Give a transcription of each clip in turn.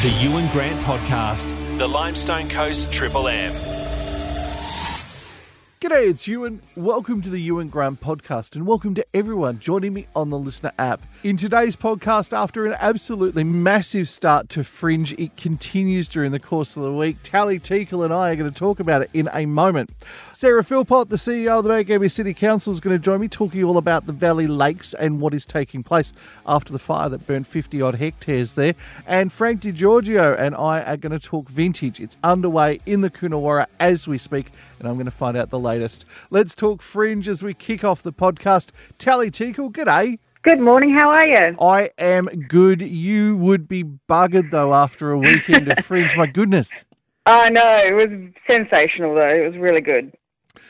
The Ewan Grant Podcast, the Limestone Coast Triple M. G'day, it's Ewan. Welcome to the Ewan Grant podcast, and welcome to everyone joining me on the LiSTNR app. In today's podcast, after an absolutely massive start to Fringe, it continues during the course of the week. Tally Teakle and I are going to talk about it in a moment. Sarah Philpott, the CEO of the Gambier City Council, is going to join me talking all about the Valley Lakes and what is taking place after the fire that burnt 50 odd hectares there. And Frank DiGiorgio and I are going to talk vintage. It's underway in the Coonawarra as we speak, and I'm going to find out the latest. Let's talk Fringe as we kick off the podcast. Tally Teakle, g'day. Good morning. How are you? I am good. You would be buggered though after a weekend of Fringe. My goodness. I know it was sensational though. It was really good.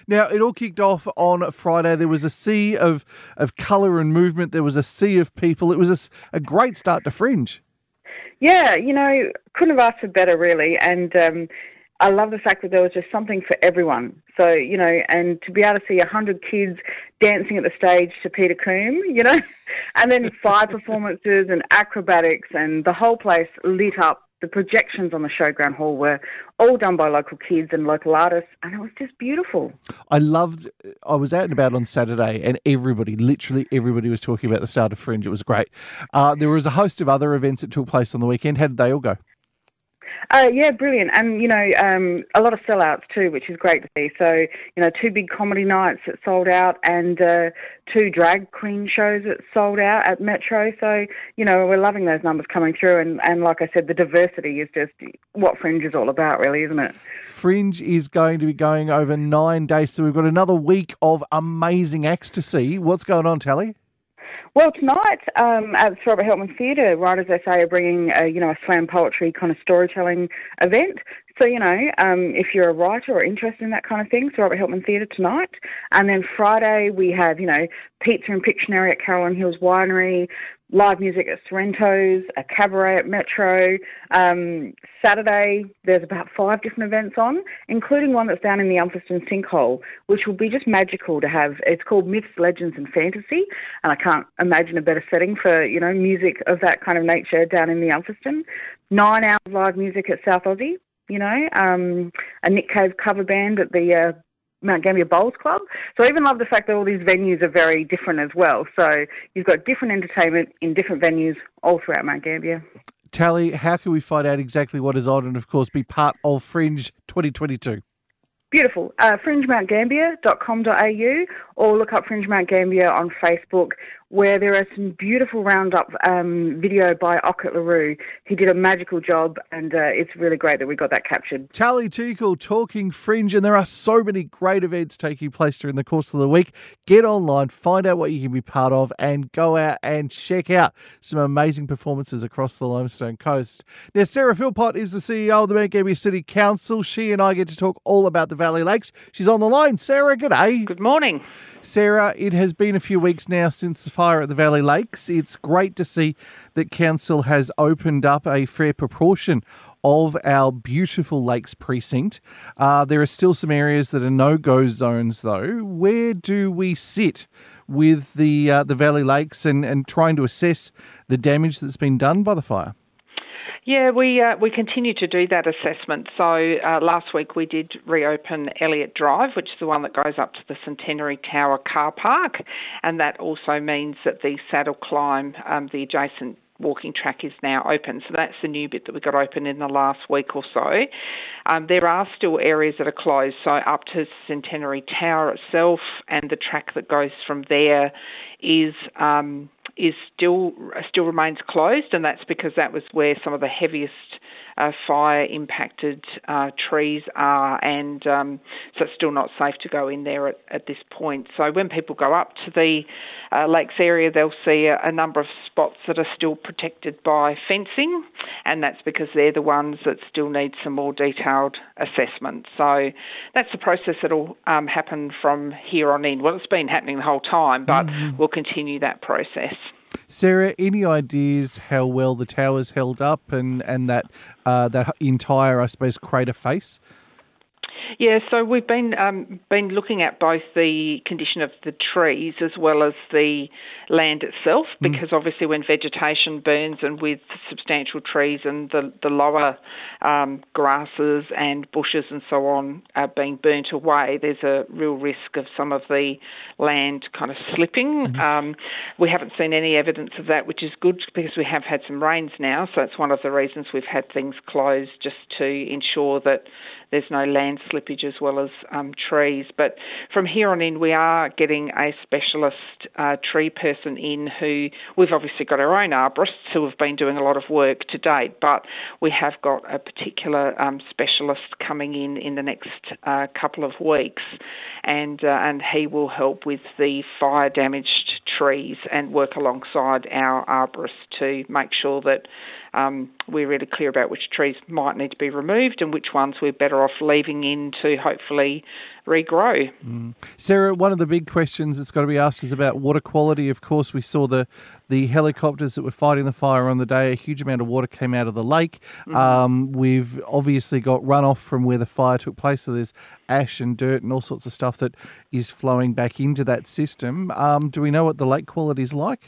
Now it all kicked off on Friday. There was a sea of of colour and movement. There was a sea of people. It was a great start to Fringe. Yeah, you know, couldn't have asked for better really. And um, I love the fact that there was just something for everyone. So you know, and to be able to see a hundred kids dancing at the stage to Peter Coombe, you know, and then fire performances and acrobatics, and the whole place lit up. The projections on the showground hall were all done by local kids and local artists, and it was just beautiful. I loved. I was out and about on Saturday, and everybody, literally everybody, was talking about the start of Fringe. It was great. Uh, there was a host of other events that took place on the weekend. How did they all go? Uh, yeah, brilliant. And, you know, um, a lot of sellouts too, which is great to see. So, you know, two big comedy nights that sold out and uh, two drag queen shows that sold out at Metro. So, you know, we're loving those numbers coming through. And, and like I said, the diversity is just what Fringe is all about, really, isn't it? Fringe is going to be going over nine days, so we've got another week of amazing see. What's going on, Tally? Well, tonight um, at the Robert Helpmann Theatre, Writers SA are bringing a, you know a slam poetry kind of storytelling event. So you know, um, if you're a writer or interested in that kind of thing, so Robert Helpmann Theatre tonight, and then Friday we have you know pizza and Pictionary at Caroline Hills Winery, live music at Sorrento's, a cabaret at Metro. Um, Saturday there's about five different events on, including one that's down in the Umpherston Sinkhole, which will be just magical to have. It's called Myths, Legends and Fantasy, and I can't imagine a better setting for you know music of that kind of nature down in the Umpherston. Nine hours live music at South Aussie. You know, um, a Nick Cave cover band at the uh, Mount Gambier Bowls Club. So I even love the fact that all these venues are very different as well. So you've got different entertainment in different venues all throughout Mount Gambier. Tally, how can we find out exactly what is on and, of course, be part of Fringe 2022? Beautiful. Uh, FringeMountGambier.com.au or look up Fringe Mount Gambier on Facebook where there are some beautiful roundup um, video by Ockett LaRue. He did a magical job and uh, it's really great that we got that captured. Tally Teakle talking Fringe, and there are so many great events taking place during the course of the week. Get online, find out what you can be part of, and go out and check out some amazing performances across the Limestone Coast. Now, Sarah Philpott is the CEO of the Mount Gambier City Council. She and I get to talk all about the Valley Lakes. She's on the line. Sarah, g'day. Good morning. Sarah, it has been a few weeks now since the fire at the Valley Lakes. It's great to see that Council has opened up a fair proportion of our beautiful lakes precinct. Uh, there are still some areas that are no-go zones, though. Where do we sit with the uh, the Valley Lakes and, and trying to assess the damage that's been done by the fire? Yeah, we uh, we continue to do that assessment. So uh, last week we did reopen Elliott Drive, which is the one that goes up to the Centenary Tower car park, and that also means that the saddle climb, um, the adjacent walking track is now open. So that's the new bit that we got open in the last week or so. Um, there are still areas that are closed, so up to Centenary Tower itself, and the track that goes from there is. Um, is still still remains closed, and that's because that was where some of the heaviest uh, fire impacted uh, trees are, and um, so it's still not safe to go in there at, at this point. So when people go up to the uh, lakes area, they'll see a, a number of spots that are still protected by fencing, and that's because they're the ones that still need some more detailed assessment. So that's the process that'll um, happen from here on in. Well, it's been happening the whole time, but we'll continue that process. Sarah, any ideas how well the towers held up and and that uh, that entire, I suppose, crater face? Yeah, so we've been um, been looking at both the condition of the trees as well as the land itself, mm. because mm. obviously when vegetation burns and with substantial trees and the the lower um, grasses and bushes and so on are being burnt away, there's a real risk of some of the land kind of slipping. Mm. Um, we haven't seen any evidence of that, which is good because we have had some rains now, so it's one of the reasons we've had things closed just to ensure that there's no land slippage as well as um, trees. But from here on in, we are getting a specialist uh, tree person in who we've obviously got our own arborists who have been doing a lot of work to date, but we have got a particular um, specialist coming in in the next uh, couple of weeks, and uh, and he will help with the fire damaged trees and work alongside our arborists to make sure that um, we're really clear about which trees might need to be removed and which ones we're better off leaving in to hopefully regrow. Mm. Sarah, one of the big questions that's got to be asked is about water quality. Of course, we saw the the helicopters that were fighting the fire on the day. A huge amount of water came out of the lake. Mm-hmm. Um, we've obviously got runoff from where the fire took place, so there's ash and dirt and all sorts of stuff that is flowing back into that system. Um, do we know what the lake quality is like?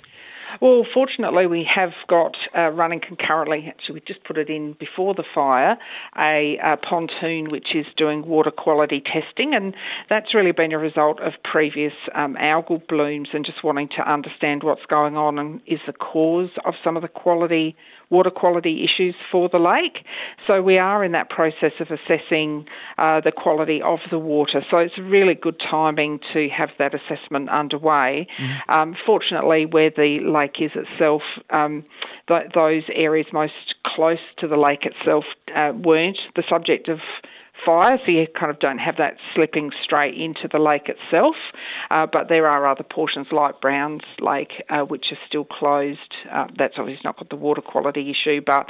Well, fortunately, we have got uh, running concurrently. Actually, we just put it in before the fire a, a, pontoon which is doing water quality testing, and that's really been a result of previous um, algal blooms and just wanting to understand what's going on and is the cause of some of the quality water quality issues for the lake. So we are in that process of assessing uh, the quality of the water. So it's really good timing to have that assessment underway. Mm-hmm. Um, fortunately, where the lake is itself, um, th- those areas most close to the lake itself uh, weren't the subject of fire, so you kind of don't have that slipping straight into the lake itself. Uh, but there are other portions like Browns Lake uh, which are still closed. Uh, that's obviously not got the water quality issue, but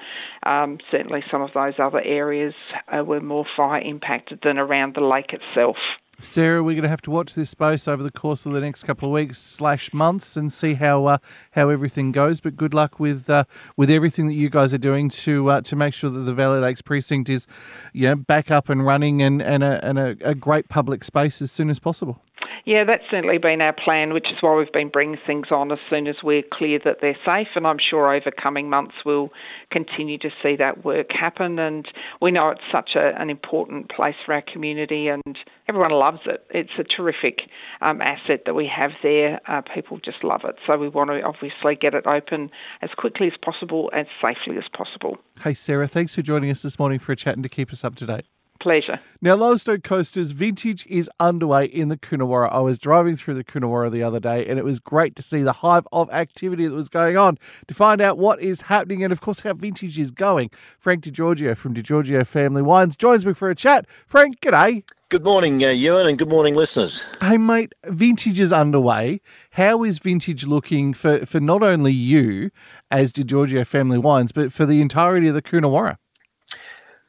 um, certainly some of those other areas uh, were more fire impacted than around the lake itself. Sarah, we're going to have to watch this space over the course of the next couple of weeks slash months and see how uh, how everything goes. But good luck with uh, with everything that you guys are doing to uh, to make sure that the Valley Lakes precinct is, you know, back up and running and and a, and a, a great public space as soon as possible. Yeah, that's certainly been our plan, which is why we've been bringing things on as soon as we're clear that they're safe. And I'm sure over coming months we'll continue to see that work happen. And we know it's such a, an important place for our community, and everyone loves it. It's a terrific um, asset that we have there. Uh, people just love it. So we want to obviously get it open as quickly as possible, as safely as possible. Hey, Sarah, thanks for joining us this morning for a chat and to keep us up to date. Pleasure. Now, Limestone Coasters Vintage is underway in the Coonawarra. I was driving through the Coonawarra the other day, and it was great to see the hive of activity that was going on. To find out what is happening and, of course, how Vintage is going, Frank DiGiorgio from DiGiorgio Family Wines joins me for a chat. Frank, g'day. Good morning, uh, Ewan, and good morning, listeners. Hey, mate, Vintage is underway. How is Vintage looking for, for not only you as DiGiorgio Family Wines, but for the entirety of the Coonawarra?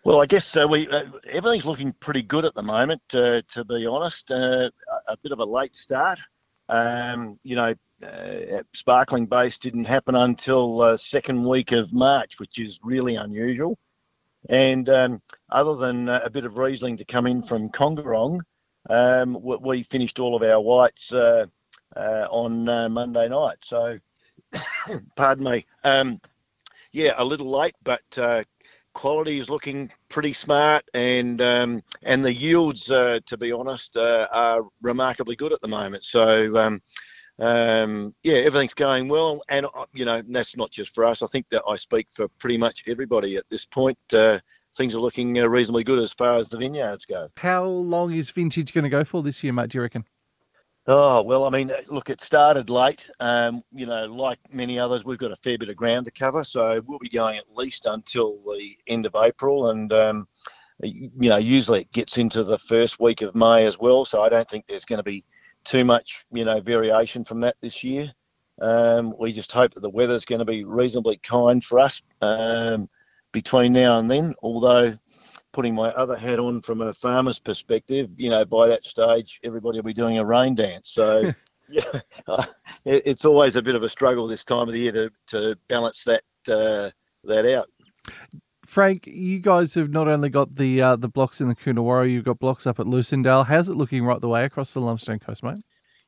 Well, I guess uh, we uh, everything's looking pretty good at the moment. Uh, to be honest, uh, a bit of a late start. Um, you know, uh, sparkling base didn't happen until uh, second week of March, which is really unusual. And um, other than a bit of Riesling to come in from Kongorong, um, we finished all of our whites on Monday night. So, pardon me. Um, yeah, a little late, but quality is looking pretty smart, and um, and the yields, uh, to be honest, uh, are remarkably good at the moment. So. Um, um, yeah, everything's going well, and uh, you know that's not just for us. I think that I speak for pretty much everybody at this point. Uh, things are looking uh, reasonably good as far as the vineyards go. How long is vintage going to go for this year, mate? Do you reckon? Oh well, I mean, look, it started late. Um, you know, like many others, we've got a fair bit of ground to cover, so we'll be going at least until the end of April, and um, you know, usually it gets into the first week of May as well. So I don't think there's going to be too much, you know, variation from that this year. Um, we just hope that the weather's going to be reasonably kind for us um, between now and then. Although putting my other hat on from a farmer's perspective, you know, by that stage, everybody will be doing a rain dance. So, yeah, it's always a bit of a struggle this time of the year to, to balance that uh, that out. Frank, you guys have not only got the uh, the blocks in the Coonawarra, you've got blocks up at Lucindale. How's it looking right the way across the limestone coast, mate?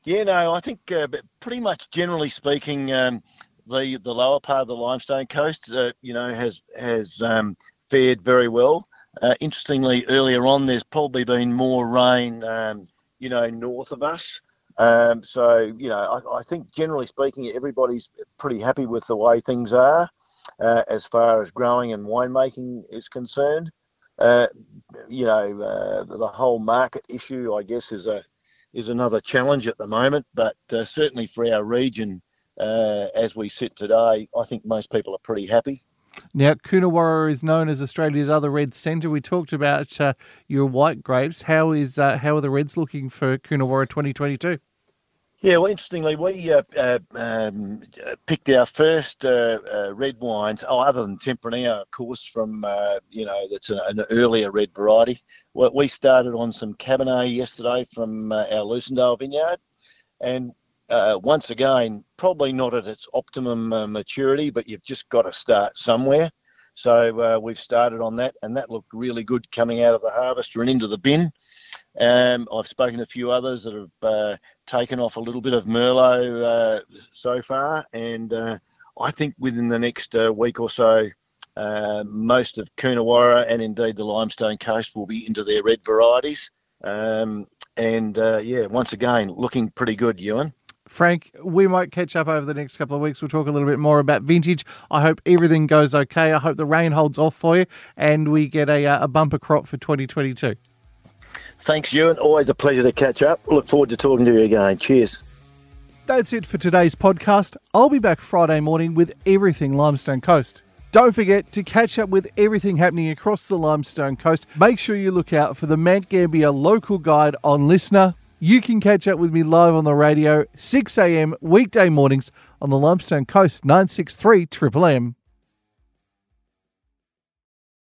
Yeah, no, I think uh, pretty much generally speaking, um, the the lower part of the limestone coast, uh, you know, has has um, fared very well. Uh, interestingly, earlier on, there's probably been more rain, um, you know, north of us. Um, so, you know, I, I, think generally speaking, everybody's pretty happy with the way things are uh, as far as growing and winemaking is concerned. Uh, you know, uh, the whole market issue, I guess, is a is another challenge at the moment. But uh, certainly for our region, as we sit today, I think most people are pretty happy. Now, Coonawarra is known as Australia's other red centre. We talked about uh, your white grapes. How is how are the reds looking for Coonawarra 2022? Yeah, well, interestingly, we uh, uh, um, picked our first uh, uh red wines, oh, other than Tempranillo, of course, from, uh, you know, that's an, an, earlier red variety. We started on some Cabernet yesterday from uh, our Lucindale vineyard. And once again, probably not at its optimum maturity, but you've just got to start somewhere. So we've started on that, and that looked really good coming out of the harvester and into the bin. Um, I've spoken to a few others that have uh, taken off a little bit of Merlot uh, so far, and uh, I think within the next uh, week or so, uh, most of Coonawarra and indeed the Limestone Coast will be into their red varieties. Um, and uh, yeah, once again, looking pretty good, Ewan. Frank, we might catch up over the next couple of weeks. We'll talk a little bit more about vintage. I hope everything goes okay. I hope the rain holds off for you and we get a, uh, a bumper crop for 2022. Thanks, Ewan. Always a pleasure to catch up. Look forward to talking to you again. Cheers. That's it for today's podcast. I'll be back Friday morning with everything Limestone Coast. Don't forget to catch up with everything happening across the Limestone Coast. Make sure you look out for the Mount Gambier local guide on LiSTNR. You can catch up with me live on the radio, 6 a.m. weekday mornings on the Limestone Coast 963 Triple M.